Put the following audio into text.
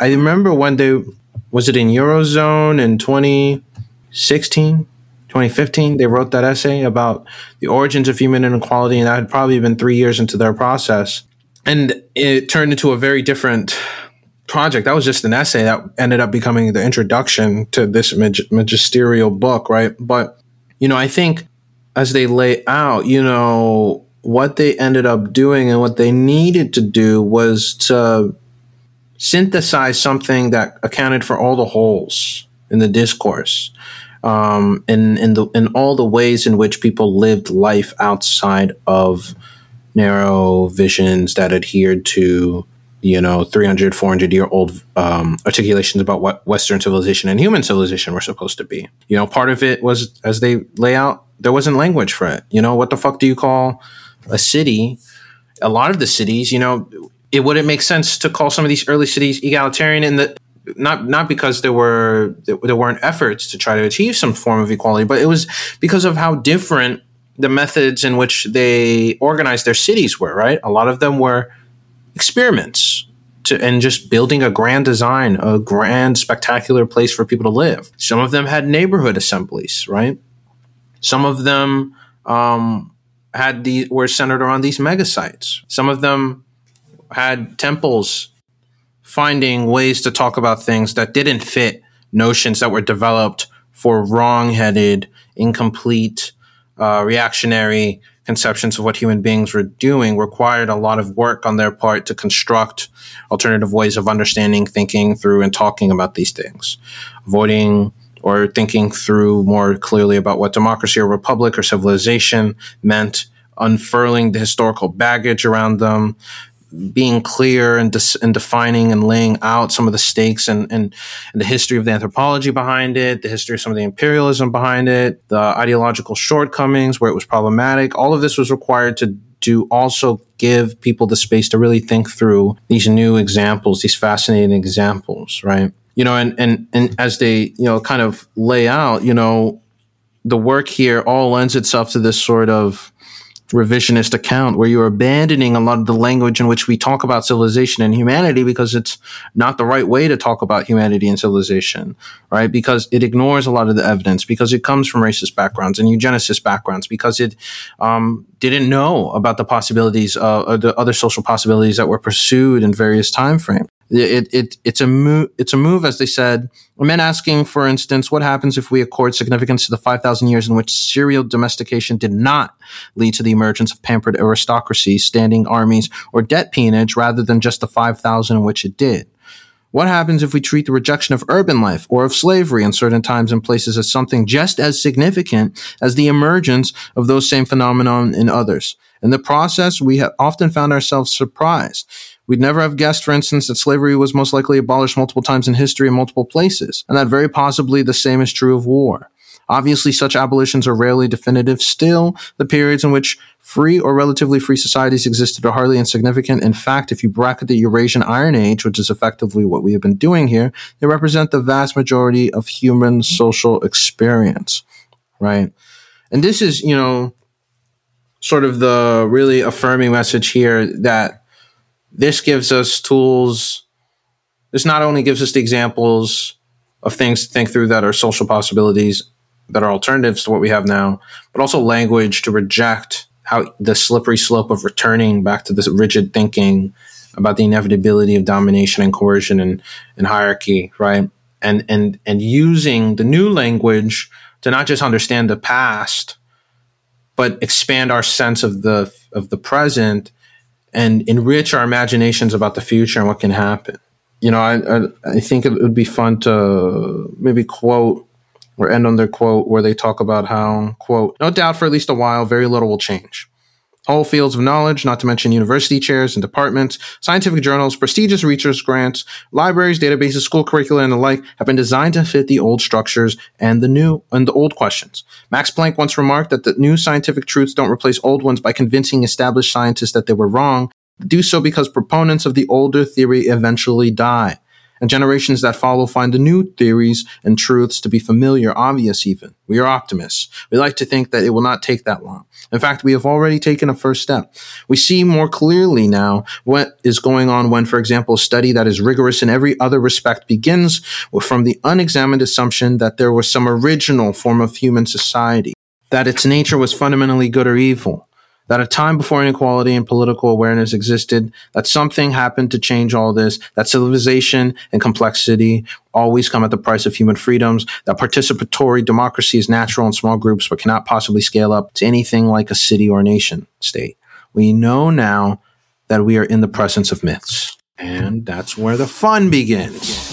I remember when they was it in Eurozine in 2016, 2015, they wrote that essay about the origins of human inequality, and that had probably been three years into their process. And it turned into a very different project. That was just an essay that ended up becoming the introduction to this mag- magisterial book, right? But, you know, I think as they lay out, you know, what they ended up doing and what they needed to do was to synthesize something that accounted for all the holes in the discourse, um, in in the in all the ways in which people lived life outside of narrow visions that adhered to you know 300 400 year old um, articulations about what western civilization and human civilization were supposed to be. You know part of it was as they lay out there wasn't language for it. You know what the fuck do you call a city a lot of the cities you know it wouldn't make sense to call some of these early cities egalitarian in the not not because there were there weren't efforts to try to achieve some form of equality, but it was because of how different the methods in which they organized their cities were. Right, a lot of them were experiments to, and just building a grand design, a grand, spectacular place for people to live. Some of them had neighborhood assemblies. Right, some of them um, had the were centered around these mega sites. Some of them had temples finding ways to talk about things that didn't fit notions that were developed for wrong-headed, incomplete, uh, reactionary conceptions of what human beings were doing required a lot of work on their part to construct alternative ways of understanding, thinking through, and talking about these things, avoiding or thinking through more clearly about what democracy or republic or civilization meant, unfurling the historical baggage around them, being clear and, de- and defining and laying out some of the stakes and, and, and, the history of the anthropology behind it, the history of some of the imperialism behind it, the ideological shortcomings where it was problematic. All of this was required to to also give people the space to really think through these new examples, these fascinating examples, right? You know, and and and as they you know kind of lay out, you know, the work here all lends itself to this sort of revisionist account where you're abandoning a lot of the language in which we talk about civilization and humanity because it's not the right way to talk about humanity and civilization, right? Because it ignores a lot of the evidence, because it comes from racist backgrounds and eugenicist backgrounds, because it um, didn't know about the possibilities, uh, the other social possibilities that were pursued in various time frames. It, it, it's a move, it's a move, as they said, men asking, for instance, what happens if we accord significance to the 5,000 years in which cereal domestication did not lead to the emergence of pampered aristocracy, standing armies, or debt peonage rather than just the 5,000 in which it did? What happens if we treat the rejection of urban life or of slavery in certain times and places as something just as significant as the emergence of those same phenomena in others? In the process, we have often found ourselves surprised We'd never have guessed, for instance, that slavery was most likely abolished multiple times in history in multiple places, and that very possibly the same is true of war. Obviously, such abolitions are rarely definitive. Still, the periods in which free or relatively free societies existed are hardly insignificant. In fact, if you bracket the Eurasian Iron Age, which is effectively what we have been doing here, they represent the vast majority of human social experience, right? And this is, you know, sort of the really affirming message here that this gives us tools. This not only gives us the examples of things to think through that are social possibilities that are alternatives to what we have now, but also language to reject how the slippery slope of returning back to this rigid thinking about the inevitability of domination and coercion and, and hierarchy, right? And and and using the new language to not just understand the past, but expand our sense of the of the present and enrich our imaginations about the future and what can happen. You know, I, I, I think it would be fun to maybe quote or end on their quote where they talk about how, quote, no doubt for at least a while, very little will change. Whole fields of knowledge, not to mention university chairs and departments, scientific journals, prestigious research grants, libraries, databases, school curricula, and the like have been designed to fit the old structures and the new and the old questions. Max Planck once remarked that the new scientific truths don't replace old ones by convincing established scientists that they were wrong. They do so because proponents of the older theory eventually die. And generations that follow find the new theories and truths to be familiar, obvious even. We are optimists. We like to think that it will not take that long. In fact, we have already taken a first step. We see more clearly now what is going on when, for example, a study that is rigorous in every other respect begins from the unexamined assumption that there was some original form of human society, that its nature was fundamentally good or evil that a time before inequality and political awareness existed, that something happened to change all this, that civilization and complexity always come at the price of human freedoms, that participatory democracy is natural in small groups but cannot possibly scale up to anything like a city or nation state. We know now that we are in the presence of myths. And that's where the fun begins.